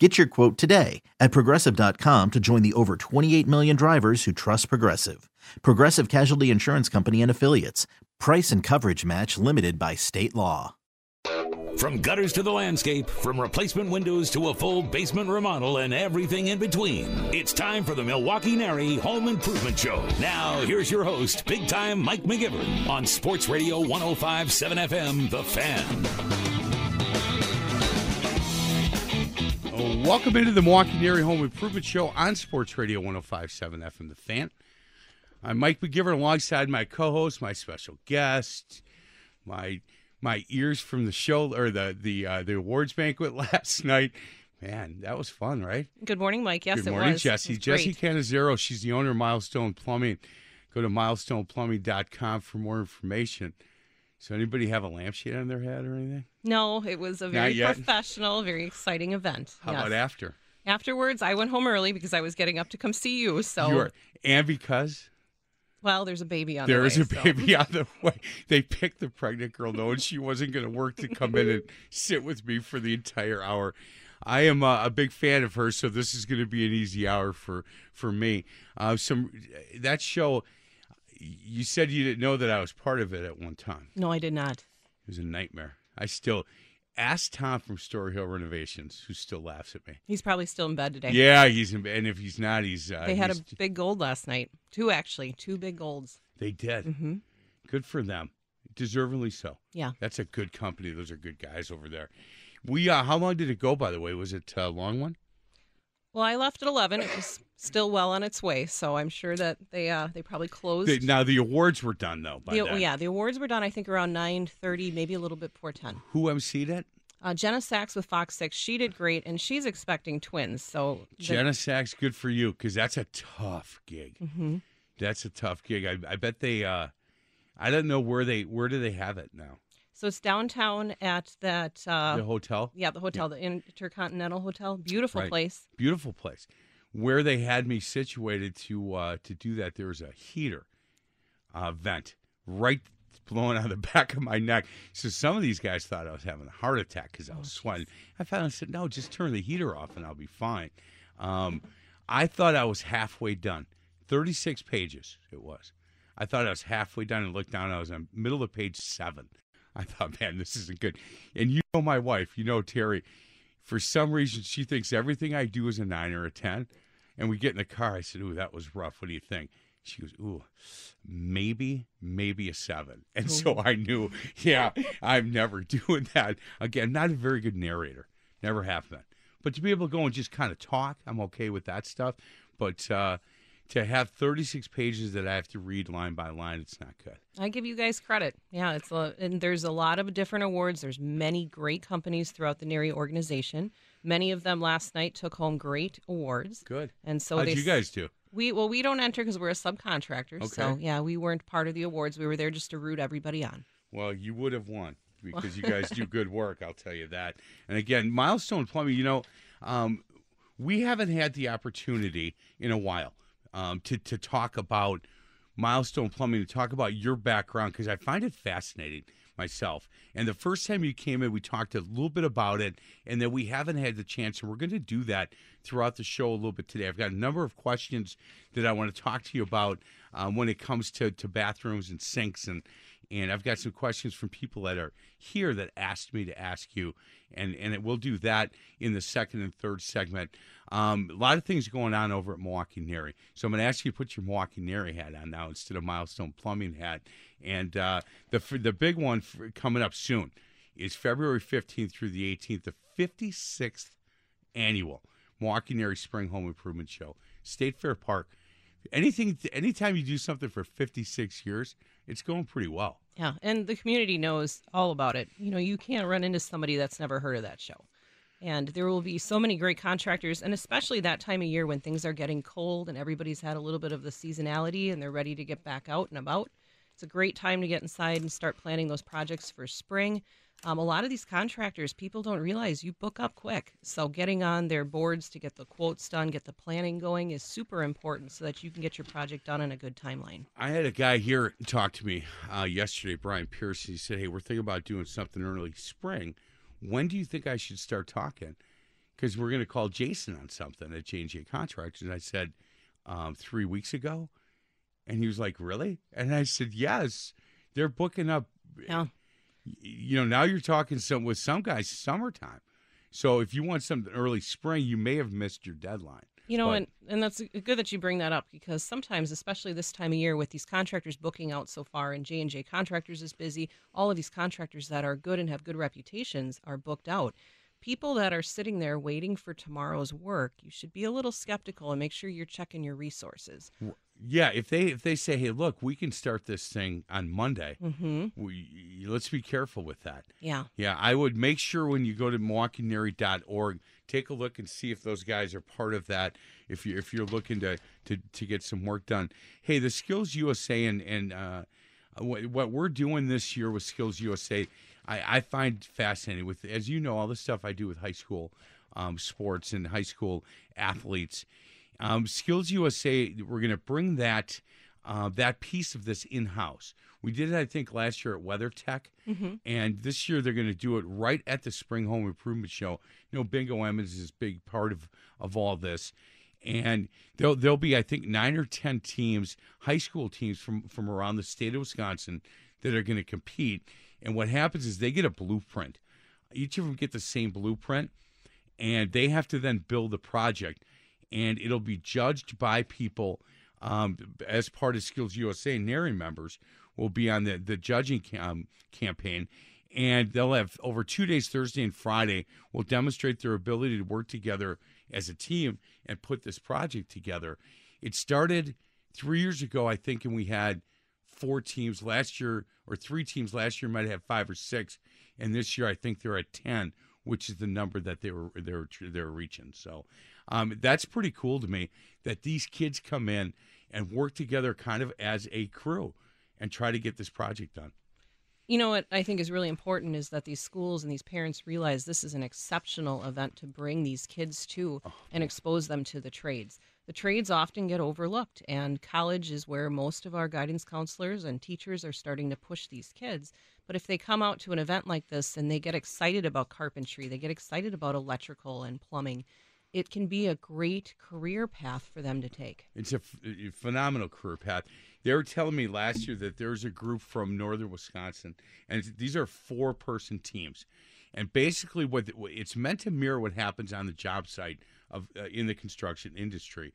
Get your quote today at progressive.com to join the over 28 million drivers who trust Progressive. Progressive Casualty Insurance Company and Affiliates. Price and coverage match limited by state law. From gutters to the landscape, from replacement windows to a full basement remodel and everything in between. It's time for the Milwaukee NARI Home Improvement Show. Now, here's your host, big time Mike McGivern on Sports Radio 1057 FM, The Fan. Welcome into the Milwaukee Home Improvement Show on Sports Radio 1057 FM The Fan. I'm Mike McGivern alongside my co-host, my special guest, my my ears from the show or the the uh, the awards banquet last night. Man, that was fun, right? Good morning, Mike. Yes, Good it morning, was. Jessie. It was Jessie great. Canizero. She's the owner of Milestone Plumbing. Go to milestoneplumbing.com for more information. So, anybody have a lampshade on their head or anything? No, it was a very professional, very exciting event. How yes. about after? Afterwards, I went home early because I was getting up to come see you. So, You're, and because well, there's a baby on There the is way. a so- baby on the way. They picked the pregnant girl knowing she wasn't going to work to come in and sit with me for the entire hour. I am uh, a big fan of her, so this is going to be an easy hour for for me. Uh, some that show. You said you didn't know that I was part of it at one time. No, I did not. It was a nightmare. I still ask Tom from Story Hill Renovations, who still laughs at me. He's probably still in bed today. Yeah, he's in, bed, and if he's not, he's. Uh, They had a big gold last night. Two actually, two big golds. They did. hmm Good for them. Deservingly so. Yeah. That's a good company. Those are good guys over there. We uh how long did it go by the way? Was it a long one? Well, I left at eleven. It was still well on its way, so I'm sure that they uh they probably closed. The- now the awards were done though by The- then. yeah, the awards were done. I think around nine thirty, maybe a little bit before ten. Who emceed it? Uh, Jenna Sachs with Fox Six, she did great, and she's expecting twins. So the- Jenna Sachs, good for you, because that's a tough gig. Mhm. That's a tough gig. I, I bet they uh I don't know where they where do they have it now? So it's downtown at that. Uh, the hotel? yeah, the hotel, the Intercontinental Hotel. Beautiful Right. place. Beautiful place. Where they had me situated to uh, to do that, there was a heater uh, vent right blowing out of the back of my neck. So some of these guys thought I was having a heart attack because I was sweating. I finally said, "No, just turn the heater off and I'll be fine." Um, I thought I was halfway done. Thirty-six pages it was. I thought I was halfway done and looked down. I was in the middle of page seven. I thought, man, this isn't good. And you know my wife, you know Terry. For some reason, she thinks everything I do is a nine or a ten. And we get in the car. I said, "Ooh, that was rough. What do you think?" She goes, "Ooh, maybe, maybe a seven. And so I knew, yeah, I'm never doing that again. Not a very good narrator. Never have been. But to be able to go and just kind of talk, I'm okay with that stuff. But uh, to have 36 pages that I have to read line by line, it's not good. I give you guys credit. Yeah, it's a, and there's a lot of different awards. There's many great companies throughout the NARI organization. Many of them last night took home great awards. Good. And so How'd they you guys do? we well we don't enter because we're a subcontractor. So yeah, we weren't part of the awards. We were there just to root everybody on. Well, you would have won because you guys do good work. I'll tell you that. And again, Milestone Plumbing. You know, um, we haven't had the opportunity in a while um, to to talk about Milestone Plumbing, to talk about your background because I find it fascinating myself. And the first time you came in, we talked a little bit about it, and then we haven't had the chance, and we're going to do that throughout the show a little bit today. I've got a number of questions that I want to talk to you about um, when it comes to, to bathrooms and sinks and and I've got some questions from people that are here that asked me to ask you, and and it, we'll do that in the second and third segment. Um, a lot of things going on over at Milwaukee NARI, so I'm going to ask you to put your Milwaukee NARI hat on now instead of Milestone Plumbing hat. And uh, the the big one coming up soon is February 15th through the 18th, the 56th annual Milwaukee NARI Spring Home Improvement Show, State Fair Park. Anything, anytime you do something for 56 years, it's going pretty well. Yeah, and the community knows all about it. You know, you can't run into somebody that's never heard of that show. And there will be so many great contractors, and especially that time of year when things are getting cold and everybody's had a little bit of the seasonality and they're ready to get back out and about. It's a great time to get inside and start planning those projects for spring. Um, a lot of these contractors, people don't realize you book up quick. So getting on their boards to get the quotes done, get the planning going is super important so that you can get your project done in a good timeline. I had a guy here talk to me uh, yesterday, Brian Pierce. He said, "Hey, we're thinking about doing something early spring. When do you think I should start talking? Because we're going to call Jason on something at J and J Contractors." And I said, um, three weeks ago," and he was like, "Really?" And I said, "Yes, they're booking up." Yeah. You know, now you're talking some with some guys summertime. So if you want something early spring, you may have missed your deadline. You know, But- and, and that's good that you bring that up because sometimes, especially this time of year, with these contractors booking out so far, and J and J Contractors is busy, all of these contractors that are good and have good reputations are booked out. People that are sitting there waiting for tomorrow's work, you should be a little skeptical and make sure you're checking your resources. Yeah, if they if they say, "Hey, look, we can start this thing on Monday," Mm-hmm. we, let's be careful with that. Yeah. Yeah, I would make sure when you go to MilwaukeeNARI.org, take a look and see if those guys are part of that. If you if you're looking to to, to get some work done, hey, the Skills USA and and uh, what, what we're doing this year with Skills USA, I, I find fascinating. With as you know, all the stuff I do with high school um, sports and high school athletes. Um, Skills USA, we're going to bring that uh, that piece of this in house. We did it, I think, last year at WeatherTech, and this year they're going to do it right at the Spring Home Improvement Show. You know, Bingo Emmons is a big part of of all this, and there'll there'll be I think nine or ten teams, high school teams from from around the state of Wisconsin that are going to compete. And what happens is they get a blueprint. Each of them get the same blueprint, and they have to then build a project, and it'll be judged by people um, as part of Skills USA. NARI members will be on the the judging cam- campaign, and they'll have over two days, Thursday and Friday, will demonstrate their ability to work together as a team and put this project together. It started three years ago, I think, and we had four teams last year, or three teams last year might have five or six, and this year I think they're at ten, which is the number that they were they were they were reaching. So um, that's pretty cool to me that these kids come in and work together kind of as a crew and try to get this project done. You know what I think is really important is that these schools and these parents realize this is an exceptional event to bring these kids to and expose them to the trades. The trades often get overlooked, and college is where most of our guidance counselors and teachers are starting to push these kids. But if they come out to an event like this and they get excited about carpentry, they get excited about electrical and plumbing, it can be a great career path for them to take. It's a, phenomenal career path. They were telling me last year that there's a group from northern Wisconsin, and these are four person teams. And basically, what the- it's meant to mirror what happens on the job site of uh, in the construction industry.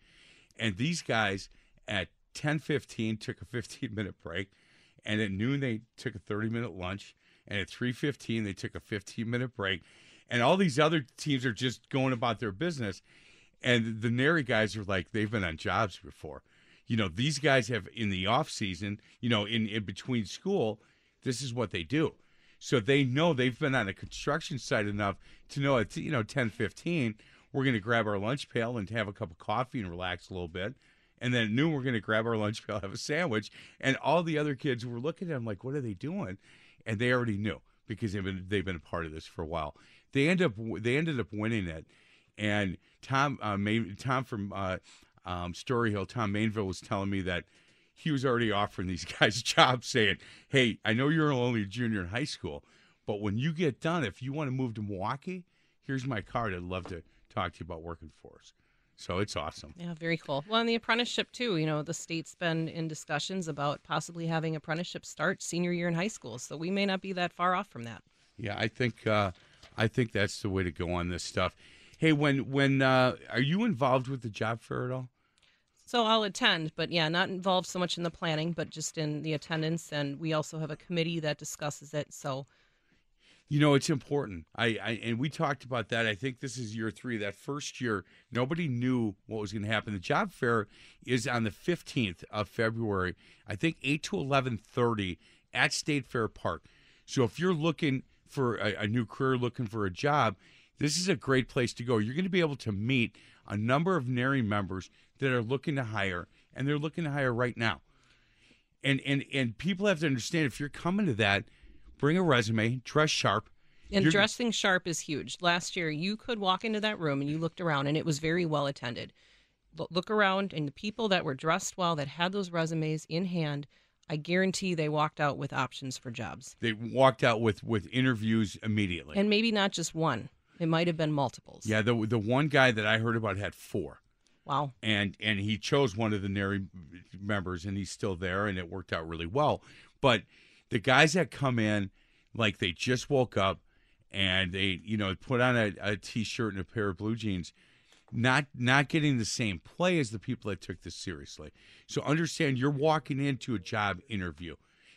And these guys at 10:15 took a 15 minute break, and at noon they took a 30 minute lunch, and at 3:15 they took a 15 minute break, and all these other teams are just going about their business. And the Nary guys are like they've been on jobs before. You know, these guys have in the off season, you know, in, in between school, this is what they do. So they know they've been on a construction site enough to know at you know 10, 15, we're going to grab our lunch pail and have a cup of coffee and relax a little bit. And then at noon, we're going to grab our lunch pail, have a sandwich. And all the other kids were looking at them like, what are they doing? And they already knew because they've been, they've been a part of this for a while. They end up, they ended up winning it. And Tom, uh, May, Tom from uh, um, Story Hill, Tom Mainville was telling me that he was already offering these guys jobs, saying, "Hey, I know you're only a junior in high school, but when you get done, if you want to move to Milwaukee, here's my card. I'd love to talk to you about working for us." So it's awesome. Yeah, very cool. Well, and the apprenticeship too. You know, the state's been in discussions about possibly having apprenticeship start senior year in high school, so we may not be that far off from that. Yeah, I think uh, I think that's the way to go on this stuff. Hey, when when uh, are you involved with the job fair at all? So I'll attend, but yeah, not involved so much in the planning, but just in the attendance. And we also have a committee that discusses it. So You know, it's important. I, I and we talked about that. I think this is year three. That first year, nobody knew what was going to happen. The job fair is on the fifteenth of February. I think eight to eleven thirty at State Fair Park. So if you're looking for a, a new career, looking for a job, this is a great place to go. You're going to be able to meet a number of NARI members that are looking to hire, and they're looking to hire right now. And and and people have to understand if you're coming to that, bring a resume, dress sharp. And You're- dressing sharp is huge. Last year, you could walk into that room and you looked around, and it was very well attended. Lo- Look around, and the people that were dressed well, that had those resumes in hand, I guarantee they walked out with options for jobs. They walked out with with interviews immediately. And maybe not just one, it might have been multiples. yeah, the the one guy that I heard about had four. Wow. and and he chose one of the NARI members, and he's still there, and it worked out really well. But the guys that come in, like they just woke up, and they you know put on a, a t-shirt and a pair of blue jeans, not not getting the same play as the people that took this seriously. So understand, you're walking into a job interview,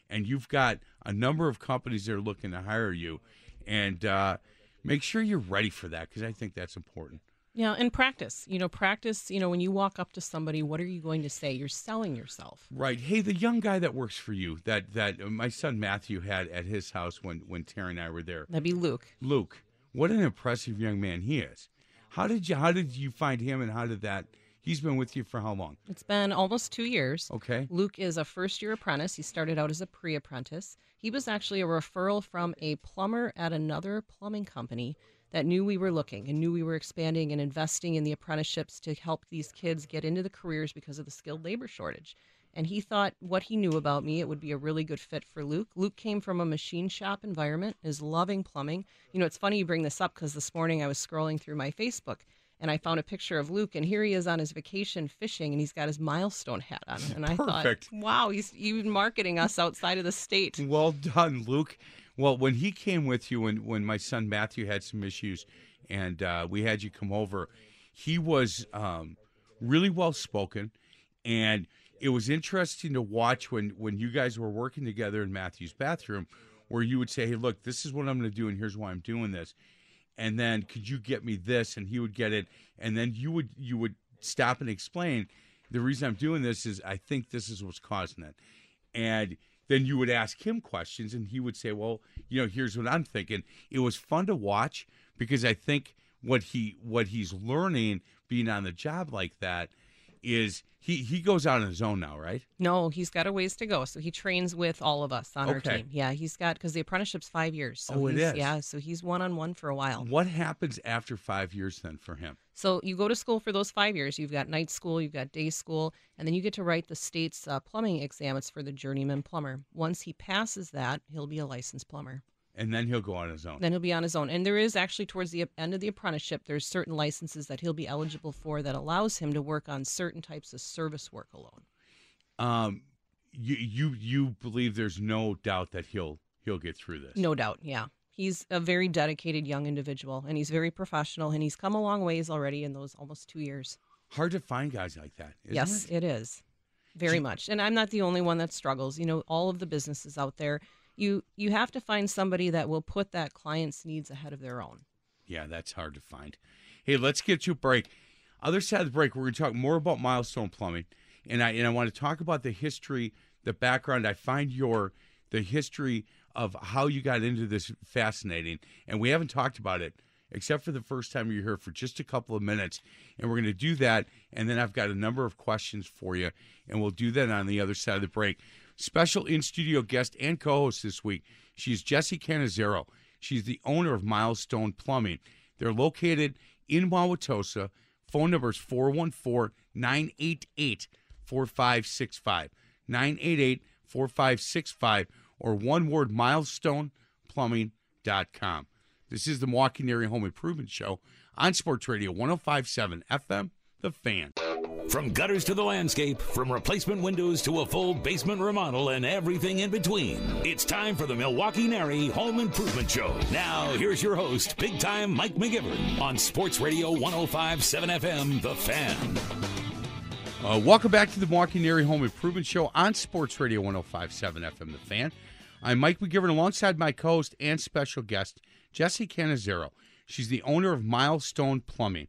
and you've got a number of companies that are looking to hire you, and uh, make sure you're ready for that because I think that's important. Yeah, and practice. You know, practice, you know, when you walk up to somebody, what are you going to say? You're selling yourself. Right. Hey, the young guy that works for you that that uh, my son Matthew had at his house when when Terry and I were there. That'd be Luke. Luke, what an impressive young man he is. How did you how did you find him and how did that he's been with you for how long? It's been almost two years. Okay. Luke is a first year apprentice. He started out as a pre apprentice. He was actually a referral from a plumber at another plumbing company that knew we were looking and knew we were expanding and investing in the apprenticeships to help these kids get into the careers because of the skilled labor shortage. And he thought what he knew about me, it would be a really good fit for Luke. Luke came from a machine shop environment, is loving plumbing. You know, it's funny you bring this up because this morning I was scrolling through my Facebook and I found a picture of Luke, and here he is on his vacation fishing, and he's got his milestone hat on. And I Perfect. thought, wow, he's even marketing us outside of the state. Well done, Luke. Well, when he came with you, when when my son Matthew had some issues, and uh, we had you come over, he was um, really well spoken, and it was interesting to watch when when you guys were working together in Matthew's bathroom, where you would say, "Hey, look, this is what I'm going to do, and here's why I'm doing this," and then could you get me this, and he would get it, and then you would you would stop and explain. The reason I'm doing this is I think this is what's causing it. And then you would ask him questions and he would say well you know here's what i'm thinking. It was fun to watch because i think what he what he's learning being on the job like that is he he goes out on his own now right No, he's got a ways to go. So he trains with all of us on our team. Yeah, he's got because the apprenticeship's five years. So Oh, it is. Yeah, so he's one on one for a while. what happens after five years then for him So you go to school for those five years. You've got night school, you've got day school, and then you get to write the state's uh, plumbing exam. It's for the journeyman plumber. Once he passes that, he'll be a licensed plumber. And then he'll go on his own Then he'll be on his own. And there is actually towards the end of the apprenticeship, there's certain licenses that he'll be eligible for that allows him to work on certain types of service work alone. um you you you believe there's no doubt that he'll he'll get through this No doubt, yeah. He's a very dedicated young individual, and he's very professional, and he's come a long ways already in those almost two years. hard to find guys like that yes, it? it is very much. And I'm not the only one that struggles. You know, all of the businesses out there, you you have to find somebody that will put that client's needs ahead of their own. Yeah, that's hard to find. Hey, let's get to a break. Other side of the break, we're going to talk more about Milestone Plumbing, and I and I want to talk about the history, the background. I find your the history of how you got into this fascinating, and we haven't talked about it except for the first time you're here for just a couple of minutes, and we're going to do that, and then I've got a number of questions for you, and we'll do that on the other side of the break. Special in studio guest and co-host this week, she's Jessie Canizero. She's the owner of Milestone Plumbing. They're located in Wauwatosa. Phone number is 414 988 4565. 988 4565 or one word milestoneplumbing.com. This is the Milwaukee Area Home Improvement Show on Sports Radio 1057 FM, The Fan. From gutters to the landscape, from replacement windows to a full basement remodel and everything in between. It's time for the Milwaukee NARI Home Improvement Show. Now, here's your host, big time Mike McGivern on Sports Radio 1057 FM, The Fan. Uh, welcome back to the Milwaukee Area Home Improvement Show on Sports Radio 1057 FM The Fan. I'm Mike McGivern alongside my co host and special guest, Jessie Canizero. She's the owner of Milestone Plumbing,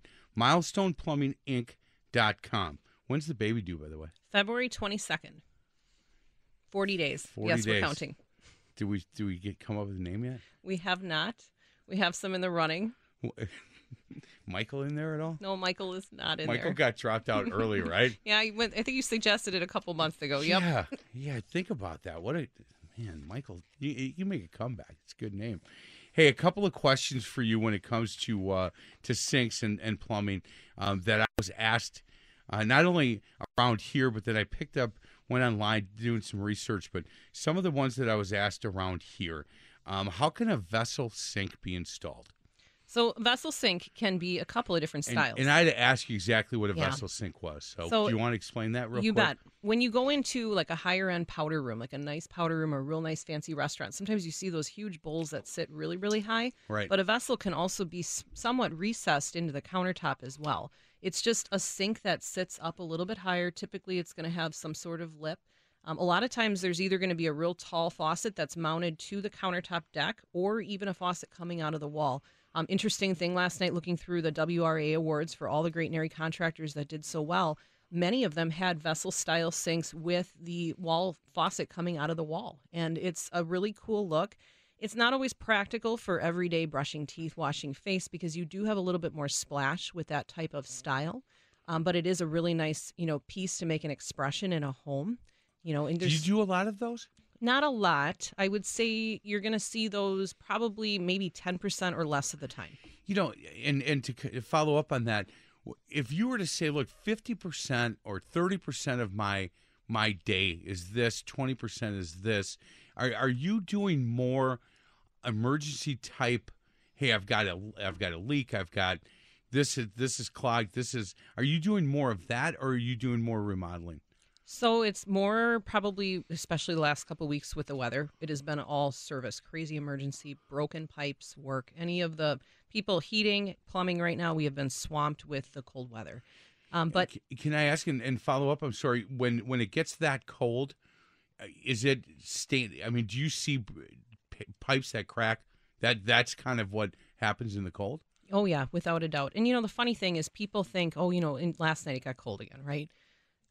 milestoneplumbinginc.com. When's the baby due, by the way? February 22nd. 40 days. 40 yes, we're counting. Do we do we get come up with a name yet? We have not. We have some in the running. Michael in there at all? No, Michael is not in Michael there. Michael got dropped out early, right? yeah, I, went, I think you suggested it a couple months ago. Yep. Yeah, yeah. Think about that. What a man, Michael. You, you make a comeback. It's a good name. Hey, a couple of questions for you when it comes to uh, to sinks and, and plumbing um, that I was asked uh, not only around here, but that I picked up went online doing some research. But some of the ones that I was asked around here. Um, how can a vessel sink be installed? So vessel sink can be a couple of different styles. and I had to ask you exactly what a Yeah. vessel sink was. So, So do you want to explain that real you quick? You bet. When you go into like a higher end powder room, like a nice powder room or a real nice fancy restaurant, sometimes you see those huge bowls that sit really, really high. Right. But a vessel can also be somewhat recessed into the countertop as well. It's just a sink that sits up a little bit higher. Typically, it's going to have some sort of lip. Um, a lot of times, there's either going to be a real tall faucet that's mounted to the countertop deck or even a faucet coming out of the wall. Um, interesting thing last night, looking through the WRA awards for all the great NARI contractors that did so well, many of them had vessel style sinks with the wall faucet coming out of the wall. And it's a really cool look. It's not always practical for everyday brushing teeth, washing face, because you do have a little bit more splash with that type of style. Um, but it is a really nice, you know, piece to make an expression in a home. You know, and do you do a lot of those? Not a lot. I would say you're going to see those probably maybe 10% or less of the time. you know and and to follow up on that if you were to say look 50% or 30% of my my day is this 20% is this are are you doing more emergency type hey I've got a I've got a leak I've got this is this is clogged this is are you doing more of that or are you doing more remodeling So it's more probably, especially the last couple of weeks with the weather. It has been all service, crazy emergency, broken pipes, work. Any of the people heating, plumbing right now, we have been swamped with the cold weather. Um, but can I ask and, and follow up? I'm sorry. When when it gets that cold, uh, is it stain? I mean, do you see p- pipes that crack? That that's kind of what happens in the cold. Oh yeah, without a doubt. And you know, the funny thing is, people think, oh, you know, in, last night it got cold again, right?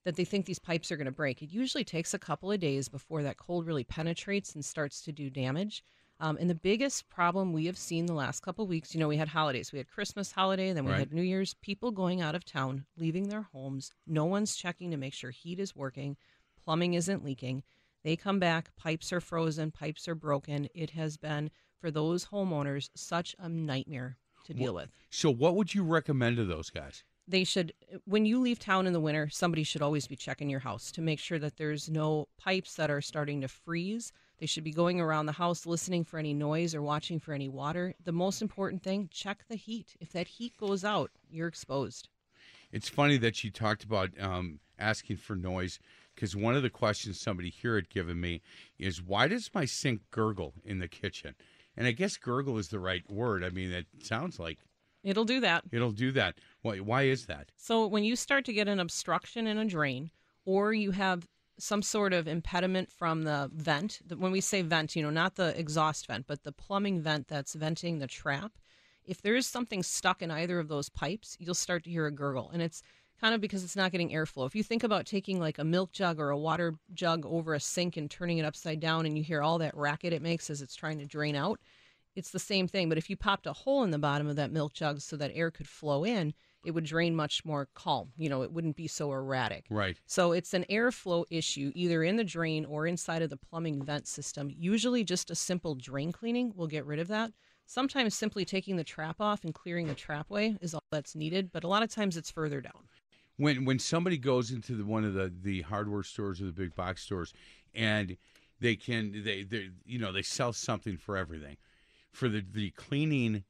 That they think these pipes are going to break. It usually takes a couple of days before that cold really penetrates and starts to do damage. Um, and the biggest problem we have seen the last couple of weeks, you know, we had holidays. We had Christmas holiday, then we Right. had New Year's. People going out of town, leaving their homes. No one's checking to make sure heat is working, plumbing isn't leaking. They come back, pipes are frozen, pipes are broken. It has been for those homeowners such a nightmare to deal with. So, what would you recommend to those guys? They should, when you leave town in the winter, somebody should always be checking your house to make sure that there's no pipes that are starting to freeze. They should be going around the house listening for any noise or watching for any water. The most important thing, check the heat. If that heat goes out, you're exposed. It's funny that you talked about um, asking for noise because one of the questions somebody here had given me is why does my sink gurgle in the kitchen? And I guess gurgle is the right word. I mean, it sounds like It'll do that. it'll do that. Why, why is that? So when you start to get an obstruction in a drain, or you have some sort of impediment from the vent, when we say vent, you know, not the exhaust vent, but the plumbing vent that's venting the trap, if there is something stuck in either of those pipes, you'll start to hear a gurgle. And it's kind of because it's not getting airflow. If you think about taking like a milk jug or a water jug over a sink and turning it upside down and you hear all that racket it makes as it's trying to drain out, it's the same thing. But if you popped a hole in the bottom of that milk jug so that air could flow in, it would drain much more calm. You know, it wouldn't be so erratic. Right. So it's an airflow issue either in the drain or inside of the plumbing vent system. Usually just a simple drain cleaning will get rid of that. Sometimes simply taking the trap off and clearing the trapway is all that's needed, but a lot of times it's further down. when when somebody goes into the, one of the the hardware stores or the big box stores and they can they they you know they sell something for everything for the the cleaning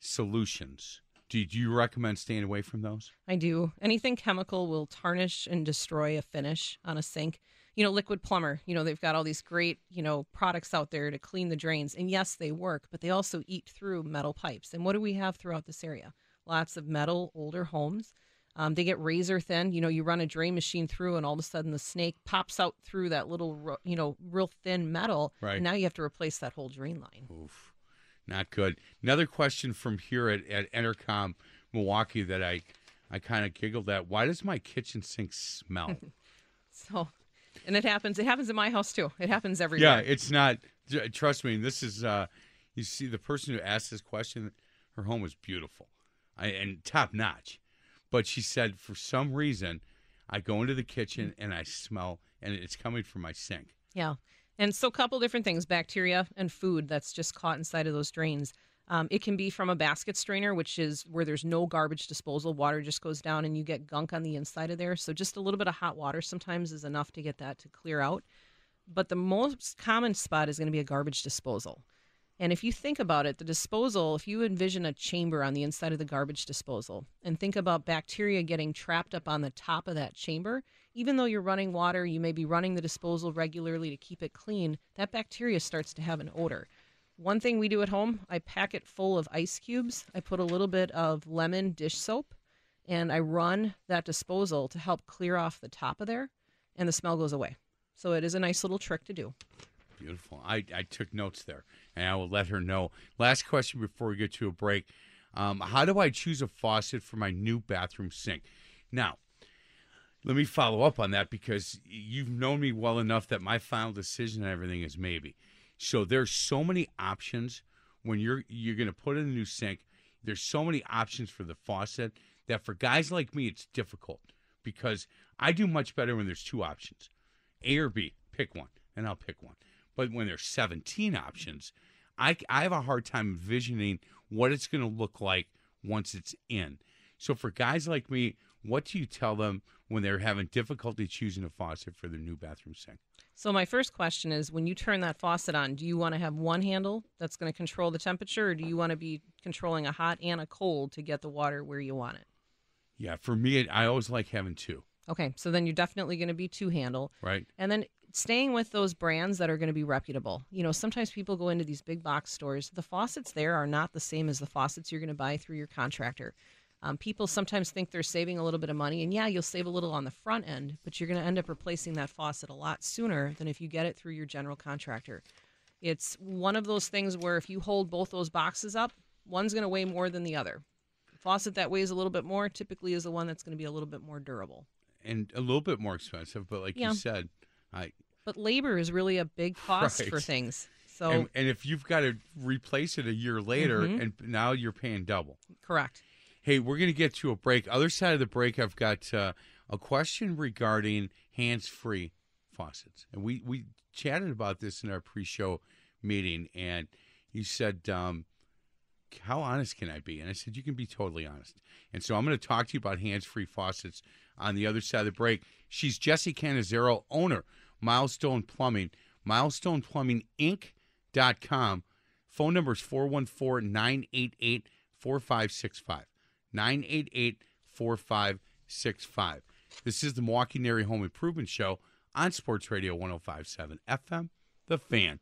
solutions do, do you recommend staying away from those I do. Anything chemical will tarnish and destroy a finish on a sink. You know, Liquid-Plumr, you know, they've got all these great, you know, products out there to clean the drains. And yes, they work, but they also eat through metal pipes. And what do we have throughout this area? Lots of metal, older homes. Um, they get razor thin. You know, you run a drain machine through, and all of a sudden the snake pops out through that little, you know, real thin metal. Right. And now you have to replace that whole drain line. Oof, not good. Another question from here at, at Entercom Milwaukee that I I kind of giggled at. Why does my kitchen sink smell? So, and it happens. It happens in my house too. It happens everywhere. yeah, it's not. Trust me. This is. uh You see, the person who asked this question, her home is beautiful. I, and top notch. But she said for some reason, I go into the kitchen and I smell, and it's coming from my sink. Yeah. And so, a couple different things bacteria and food that's just caught inside of those drains. Um, it can be from a basket strainer, which is where there's no garbage disposal. Water just goes down and you get gunk on the inside of there. So, just a little bit of hot water sometimes is enough to get that to clear out. But the most common spot is going to be a garbage disposal. And if you think about it, the disposal, if you envision a chamber on the inside of the garbage disposal and think about bacteria getting trapped up on the top of that chamber, even though you're running water, you may be running the disposal regularly to keep it clean, that bacteria starts to have an odor. One thing we do at home, I pack it full of ice cubes. I put a little bit of lemon dish soap and I run that disposal to help clear off the top of there and the smell goes away. So it is a nice little trick to do. Beautiful. I, I took notes there, and I will let her know. Last question before we get to a break. Um, how do I choose a faucet for my new bathroom sink? Now, let me follow up on that because you've known me well enough that my final decision and everything is maybe. So there's so many options when you're you're going to put in a new sink. There's so many options for the faucet that for guys like me it's difficult because I do much better when there's two options, A or B. Pick one, and I'll pick one. But when there's 17 options, I, I have a hard time envisioning what it's going to look like once it's in. So for guys like me, what do you tell them when they're having difficulty choosing a faucet for their new bathroom sink? So my first question is when you turn that faucet on, do you want to have one handle that's going to control the temperature or do you want to be controlling a hot and a cold to get the water where you want it? Yeah, for me, I always like having two. Okay, so then you're definitely going to be two handle. Right. And then staying with those brands that are going to be reputable. You know, sometimes people go into these big box stores. The faucets there are not the same as the faucets you're going to buy through your contractor. Um, people sometimes think they're saving a little bit of money, and yeah, you'll save a little on the front end, but you're going to end up replacing that faucet a lot sooner than if you get it through your general contractor. It's one of those things where if you hold both those boxes up, one's going to weigh more than the other. The faucet that weighs a little bit more typically is the one that's going to be a little bit more durable. And a little bit more expensive, but like Yeah. you said, I But labor is really a big cost for things. So, and, and if you've got to replace it a year later, Mhm. and now you're paying double. correct. Hey, we're going to get to a break. Other side of the break, I've got uh, a question regarding hands-free faucets, and we we chatted about this in our pre-show meeting, and you said, um, "How honest can I be?" And I said, "You can be totally honest." And so I'm going to talk to you about hands-free faucets on the other side of the break. She's Jessie Canizero, owner, Milestone Plumbing, MilestonePlumbingInc.com. Phone number is 414 988 4565. 988 4565. This is the Milwaukee NARI Home Improvement Show on Sports Radio 1057 FM, The Fan.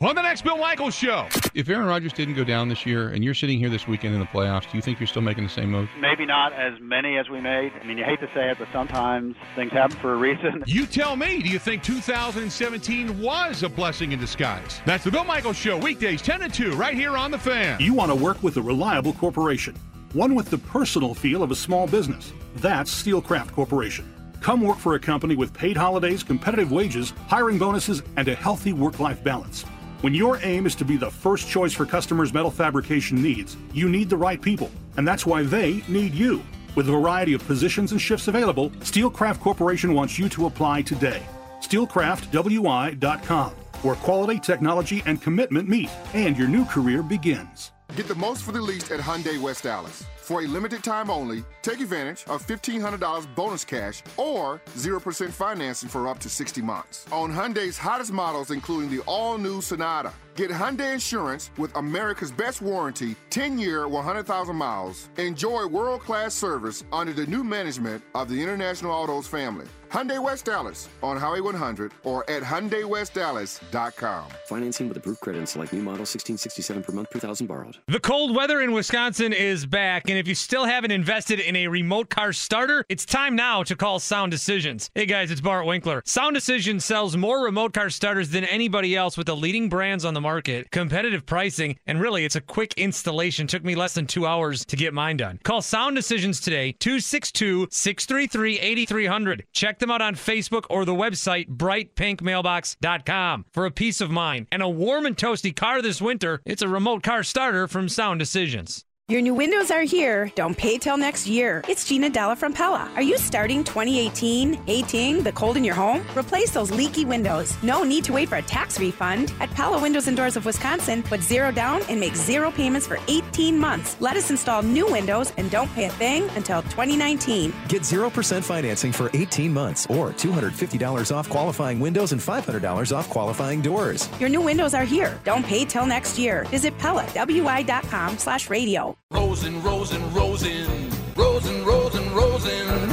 On the next Bill Michaels show. If Aaron Rodgers didn't go down this year and you're sitting here this weekend in the playoffs, do you think you're still making the same move? Maybe not as many as we made. I mean, you hate to say it, but sometimes things happen for a reason. You tell me, do you think 2017 was a blessing in disguise? That's the Bill Michaels show, weekdays 10 to 2, right here on The Fan. You want to work with a reliable corporation, one with the personal feel of a small business. That's Steelcraft Corporation. Come work for a company with paid holidays, competitive wages, hiring bonuses, and a healthy work life balance. When your aim is to be the first choice for customers' metal fabrication needs, you need the right people, and that's why they need you. With a variety of positions and shifts available, Steelcraft Corporation wants you to apply today. SteelcraftWI.com, where quality, technology, and commitment meet, and your new career begins. Get the most for the least at Hyundai West Allis. For a limited time only, take advantage of $1,500 bonus cash or 0% financing for up to 60 months. On Hyundai's hottest models, including the all new Sonata. Get Hyundai Assurance with America's best warranty 10 year, 100,000 miles. Enjoy world class service under the new management of the International Autos family. Hyundai West Allis on Highway 100 or at HyundaiWestAllis.com. Financing with approved credit and select new model 1667 per month per thousand borrowed. The cold weather in Wisconsin is back, and if you still haven't invested in a remote car starter, it's time now to call Sound Decisions. Hey guys, it's Bart Winkler. Sound Decisions sells more remote car starters than anybody else with the leading brands on the market, competitive pricing, and really it's a quick installation. Took me less than two hours to get mine done. Call Sound Decisions today, 262 633 8300. Check them out on Facebook or the website brightpinkmailbox.com for a peace of mind. And a warm and toasty car this winter, it's a remote car starter from Sound Decisions. Your new windows are here. Don't pay till next year. It's Gina Della from Pella. Are you starting 2018 hating the cold in your home? Replace those leaky windows. No need to wait for a tax refund. At Pella Windows and Doors of Wisconsin, put zero down and make zero payments for 18 months. Let us install new windows and don't pay a thing until 2019. Get 0% financing for 18 months or $250 off qualifying windows and $500 off qualifying doors. Your new windows are here. Don't pay till next year. Visit PellaWI.com slash radio. Rosen, Rosen, Rosen, Rosen, Rosen, Rosen,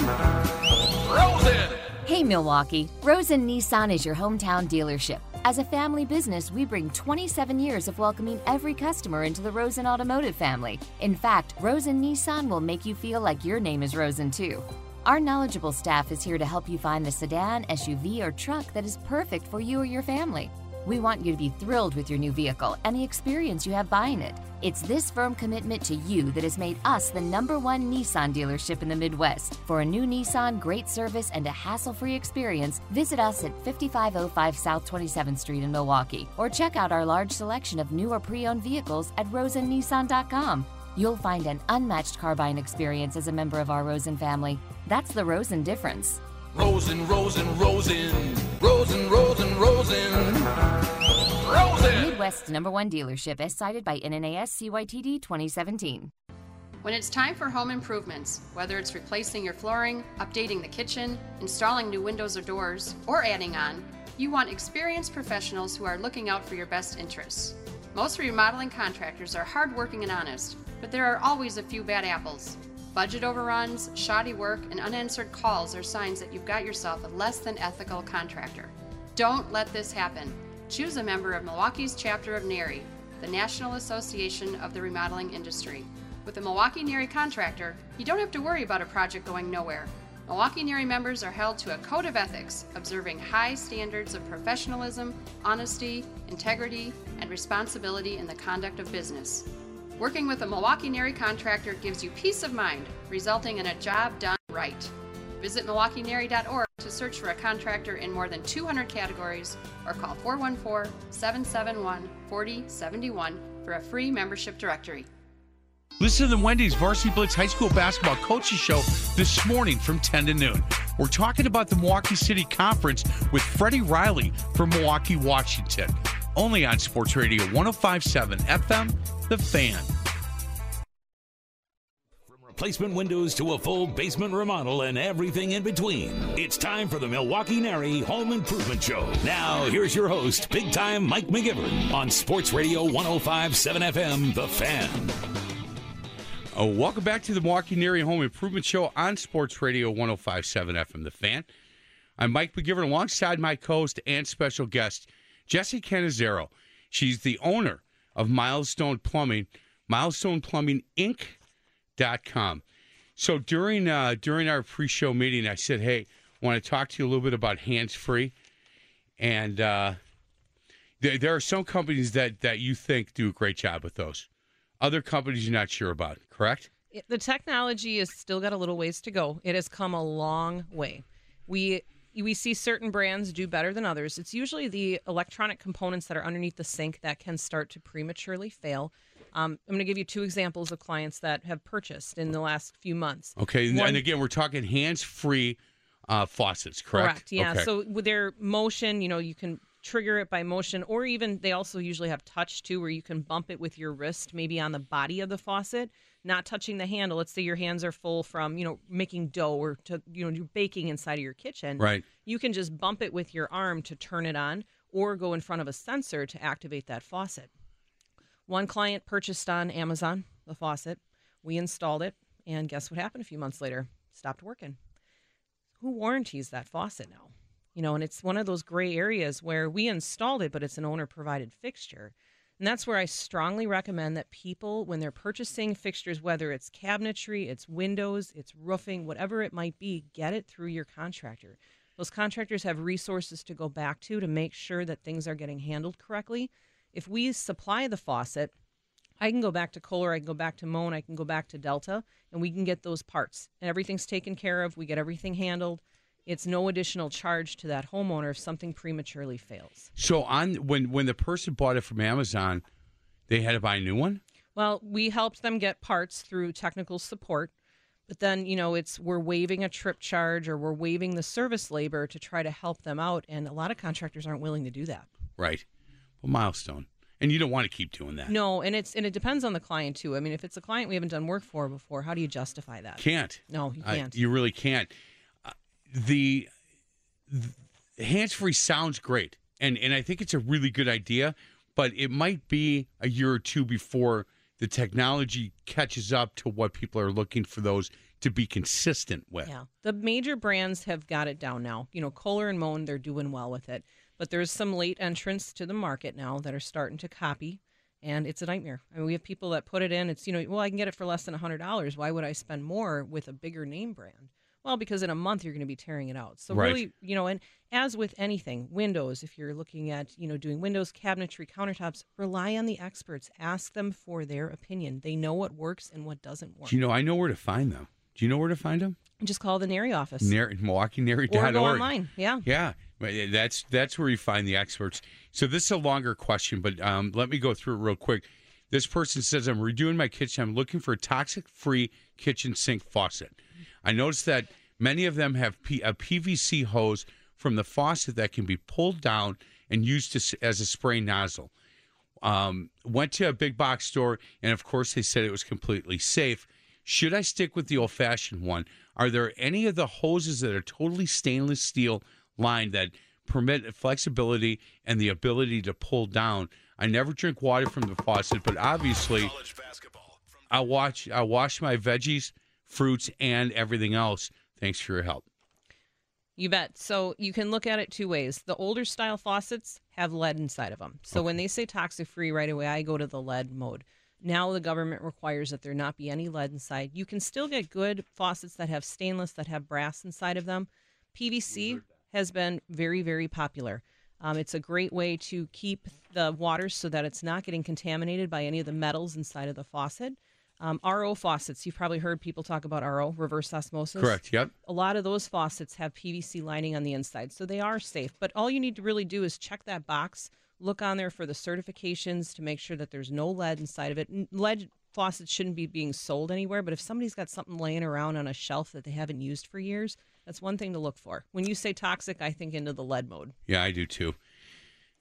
Rosen. Hey Milwaukee, Rosen Nissan is your hometown dealership. As a family business, we bring 27 years of welcoming every customer into the Rosen Automotive family. In fact, Rosen Nissan will make you feel like your name is Rosen too. Our knowledgeable staff is here to help you find the sedan, SUV, or truck that is perfect for you or your family. We want you to be thrilled with your new vehicle and the experience you have buying it. It's this firm commitment to you that has made us the number one Nissan dealership in the Midwest. For a new Nissan, great service, and a hassle free experience, visit us at 5505 South 27th Street in Milwaukee or check out our large selection of new or pre owned vehicles at rosennissan.com. You'll find an unmatched car buying experience as a member of our Rosen family. That's the Rosen difference. Rosen, Rosen, Rosen, Rosen, Rosen, Rosen, Rosen. Midwest's number one dealership as cited by NNAS CYTD 2017. When it's time for home improvements, whether it's replacing your flooring, updating the kitchen, installing new windows or doors, or adding on, you want experienced professionals who are looking out for your best interests. Most remodeling contractors are hardworking and honest, but there are always a few bad apples. Budget overruns, shoddy work, and unanswered calls are signs that you've got yourself a less than ethical contractor. Don't let this happen. Choose a member of Milwaukee's chapter of NARI, the National Association of the Remodeling Industry. With a Milwaukee NARI contractor, you don't have to worry about a project going nowhere. Milwaukee NARI members are held to a code of ethics, observing high standards of professionalism, honesty, integrity, and responsibility in the conduct of business. Working with a Milwaukee NARI contractor gives you peace of mind, resulting in a job done right. Visit MilwaukeeNARI.org to search for a contractor in more than 200 categories or call 414 771 4071 for a free membership directory. Listen to the Wendy's Varsity Blitz High School Basketball Coaches Show this morning from 10 to noon. We're talking about the Milwaukee City Conference with Freddie Riley from Milwaukee, Washington. Only on Sports Radio 1057 FM, The Fan. From replacement windows to a full basement remodel and everything in between. It's time for the Milwaukee NARI Home Improvement Show. Now, here's your host, big time Mike McGivern on Sports Radio 1057 FM, The Fan. Oh, welcome back to the Milwaukee NARI Home Improvement Show on Sports Radio 1057 FM, The Fan. I'm Mike McGivern alongside my co host and special guest, Jessie Canizero. She's the owner of Milestone Plumbing, milestoneplumbinginc.com. So during uh, during our pre-show meeting, I said, "Hey, I want to talk to you a little bit about hands-free." And uh, there, there are some companies that that you think do a great job with those. Other companies you're not sure about, correct? It- the technology has still got a little ways to go. It has come a long way. We we see certain brands do better than others. It's usually the electronic components that are underneath the sink that can start to prematurely fail. Um, I'm going to give you two examples of clients that have purchased in the last few months. Okay, and, One- and again, we're talking hands-free uh, faucets, correct? Yeah. Okay. So with their motion, you know, you can trigger it by motion, or even they also usually have touch too, where you can bump it with your wrist, maybe on the body of the faucet, not touching the handle. Let's say your hands are full from you know making dough or to you know you're baking inside of your kitchen. Right. You can just bump it with your arm to turn it on, or go in front of a sensor to activate that faucet. One client purchased on Amazon the faucet. We installed it, and guess what happened a few months later? Stopped working. Who warranties that faucet now? You know, and it's one of those gray areas where we installed it, but it's an owner provided fixture. And that's where I strongly recommend that people, when they're purchasing fixtures, whether it's cabinetry, it's windows, it's roofing, whatever it might be, get it through your contractor. Those contractors have resources to go back to to make sure that things are getting handled correctly. If we supply the faucet, I can go back to Kohler, I can go back to Moen, I can go back to Delta, and we can get those parts. And everything's taken care of. We get everything handled. It's no additional charge to that homeowner if something prematurely fails. So on when when the person bought it from Amazon, they had to buy a new one. Well, we helped them get parts through technical support, but then, you know, it's we're waiving a trip charge or we're waiving the service labor to try to help them out. And a lot of contractors aren't willing to do that. Right. Well, milestone. And you don't want to keep doing that. No, and it's and it depends on the client too. I mean, if it's a client we haven't done work for before, how do you justify that? Can't. No, you Uh, can't. you really can't. The, the hands free sounds great, and and I think it's a really good idea. But it might be a year or two before the technology catches up to what people are looking for those to be consistent with. Yeah. The major brands have got it down now. You know, Kohler and Moen, they're doing well with it. But there's some late entrants to the market now that are starting to copy, and it's a nightmare. I mean, we have people that put it in. It's, you know, well, I can get it for less than $100. Why would I spend more with a bigger name brand? Well, because in a month you're going to be tearing it out. So Right. really, you know, and as with anything, Windows, if you're looking at, you know, doing Windows cabinetry, countertops, rely on the experts. Ask them for their opinion. They know what works and what doesn't work. Do you know? I know where to find them. Do you know where to find them? Just call the NARI office. Nar- MilwaukeeNARI.org. or go online. Yeah. Yeah, that's that's where you find the experts. So this is a longer question, but um, let me go through it real quick. This person says, "I'm redoing my kitchen. I'm looking for a toxic-free kitchen sink faucet. I noticed that many of them have P- a PVC hose from the faucet that can be pulled down and used to, as a spray nozzle. Um, went to a big box store, and of course, they said it was completely safe. Should I stick with the old fashioned one? Are there any of the hoses that are totally stainless steel lined that permit flexibility and the ability to pull down? I never drink water from the faucet, but obviously, I watch I wash my veggies, fruits, and everything else. Thanks for your help. You bet. So you can look at it two ways. The older style faucets have lead inside of them. So when they say toxic free right away, I go to the lead mode. Now the government requires that there not be any lead inside. You can still get good faucets that have stainless, that have brass inside of them. PVC has been very, very popular. Um, it's a great way to keep the water so that it's not getting contaminated by any of the metals inside of the faucet. Um, RO faucets, you've probably heard people talk about RO, reverse osmosis. Correct. Yep. A lot of those faucets have PVC lining on the inside, so they are safe. But all you need to really do is check that box, look on there for the certifications to make sure that there's no lead inside of it. Lead faucets shouldn't be being sold anywhere, but if somebody's got something laying around on a shelf that they haven't used for years, that's one thing to look for. When you say toxic, I think into the lead mode. Yeah, I do too.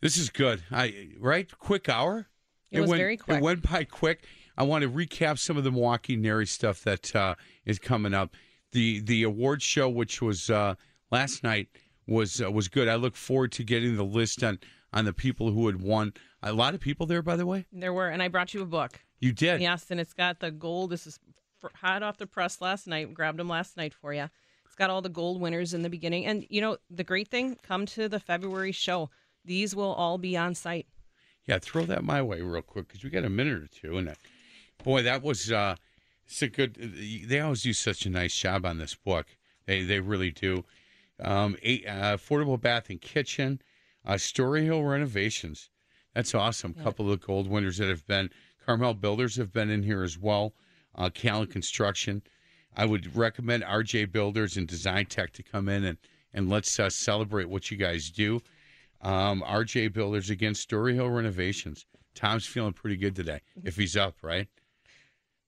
This is good. I right quick hour. It was went, very quick. It went by quick. I want to recap some of the Milwaukee NARI stuff that uh, is coming up. The the award show, which was uh, last night, was uh, was good. I look forward to getting the list on on the people who had won. A lot of people there, by the way. There were, and I brought you a book. You did. Yes, and it's got the gold. This is hot off the press last night. Grabbed them last night for you. It's got all the gold winners in the beginning. And, you know, the great thing, come to the February show. These will all be on site. Yeah, throw that my way real quick because we got a minute or two. And uh, boy, that was uh, it's a good. They always do such a nice job on this book. They they really do. Um, eight, uh, affordable bath and kitchen, uh, Story Hill renovations. That's awesome. A couple of the gold winners that have been Carmel Builders have been in here as well. Uh, Callan Construction. I would recommend RJ Builders and Design Tech to come in and and let's uh, celebrate what you guys do. Um, RJ Builders against Story Hill Renovations. Tom's feeling pretty good today, if he's up, right?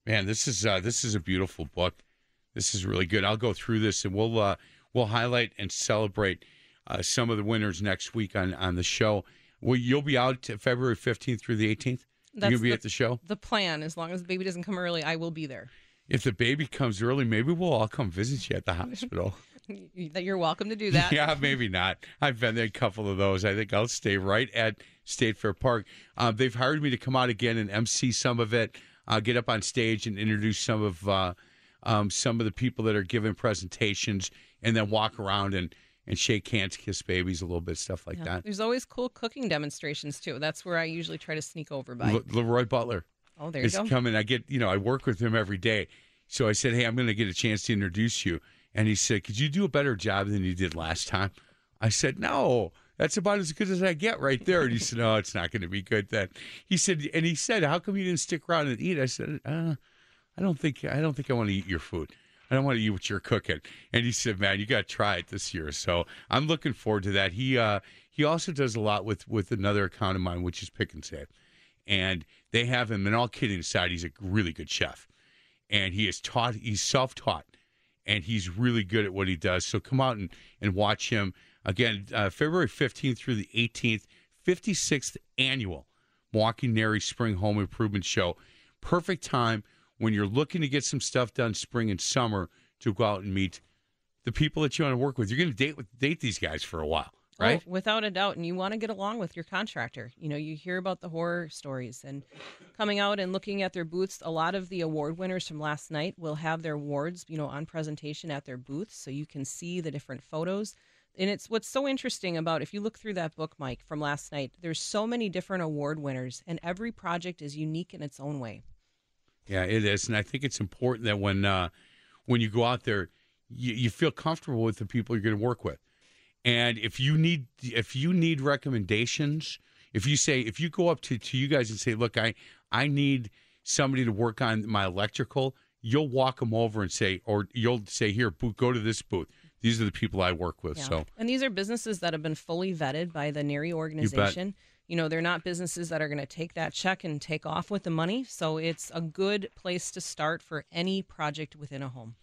Man, this is uh, this is a beautiful book. This is really good. I'll go through this and we'll uh, we'll highlight and celebrate uh, some of the winners next week on on the show. Well, you'll be out February fifteenth through the eighteenth. You'll be at the show. The plan, as long as the baby doesn't come early, I will be there. If the baby comes early, maybe we'll all come visit you at the hospital. That You're welcome to do that. yeah, maybe not. I've been there a couple of those. I think I'll stay right at State Fair Park. Uh, they've hired me to come out again and MC some of it. Uh, get up on stage and introduce some of uh, um, some of the people that are giving presentations, and then walk around and and shake hands, kiss babies, a little bit stuff like Yeah. that. There's always cool cooking demonstrations, too. That's where I usually try to sneak over by. Le- Leroy Butler. Oh, there you is go. coming. I get, you know, I work with him every day. So I said, hey, I'm going to get a chance to introduce you. And he said, could you do a better job than you did last time? I said, no, that's about as good as I get right there. And he said, no, it's not going to be good then. He said, and he said, how come you didn't stick around and eat? I said, uh, I don't think, I don't think I want to eat your food. I don't want to eat what you're cooking. And he said, man, you got to try it this year. So I'm looking forward to that. He, uh, he also does a lot with, with another account of mine, which is Pick 'n Save. and they have him. And all kidding aside, he's a really good chef, and he is taught. He's self-taught, and he's really good at what he does. So come out and and watch him again, uh, February fifteenth through the eighteenth, fifty sixth annual Milwaukee NARI Spring Home Improvement Show. Perfect time when you're looking to get some stuff done spring and summer to go out and meet the people that you want to work with. You're going to date with date these guys for a while, right? Oh, without a doubt. And you want to get along with your contractor. You know, you hear about the horror stories and coming out and looking at their booths. A lot of the award winners from last night will have their awards, you know, on presentation at their booths so you can see the different photos. And it's what's so interesting about if you look through that book, Mike, from last night, there's so many different award winners, and every project is unique in its own way. Yeah, it is, and I think it's important that when uh, when you go out there, you, you feel comfortable with the people you're going to work with. And if you need if you need recommendations, if you say if you go up to, to you guys and say, look, I I need somebody to work on my electrical, you'll walk them over and say, or you'll say, here, go to this booth. These are the people I work with. Yeah. So And these are businesses that have been fully vetted by the NARI organization. You, you know, they're not businesses that are going to take that check and take off with the money. So it's a good place to start for any project within a home.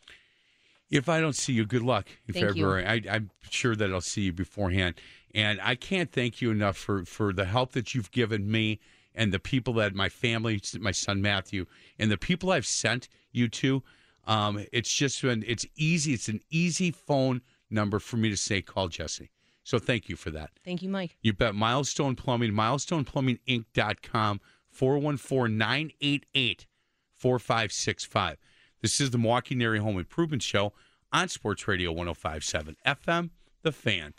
if I don't see you, good luck in Thank you. February. I, I'm sure that I'll see you beforehand. And I can't thank you enough for, for the help that you've given me and the people that my family, my son Matthew, and the people I've sent you to. Um, it's just been, it's easy. It's an easy phone number for me to say, call Jessie. So thank you for that. Thank you, Mike. You bet. Milestone Plumbing, milestoneplumbinginc.com, 414 988 4565. This is the Milwaukee NARI Home Improvement Show on Sports Radio 1057 FM, The Fan.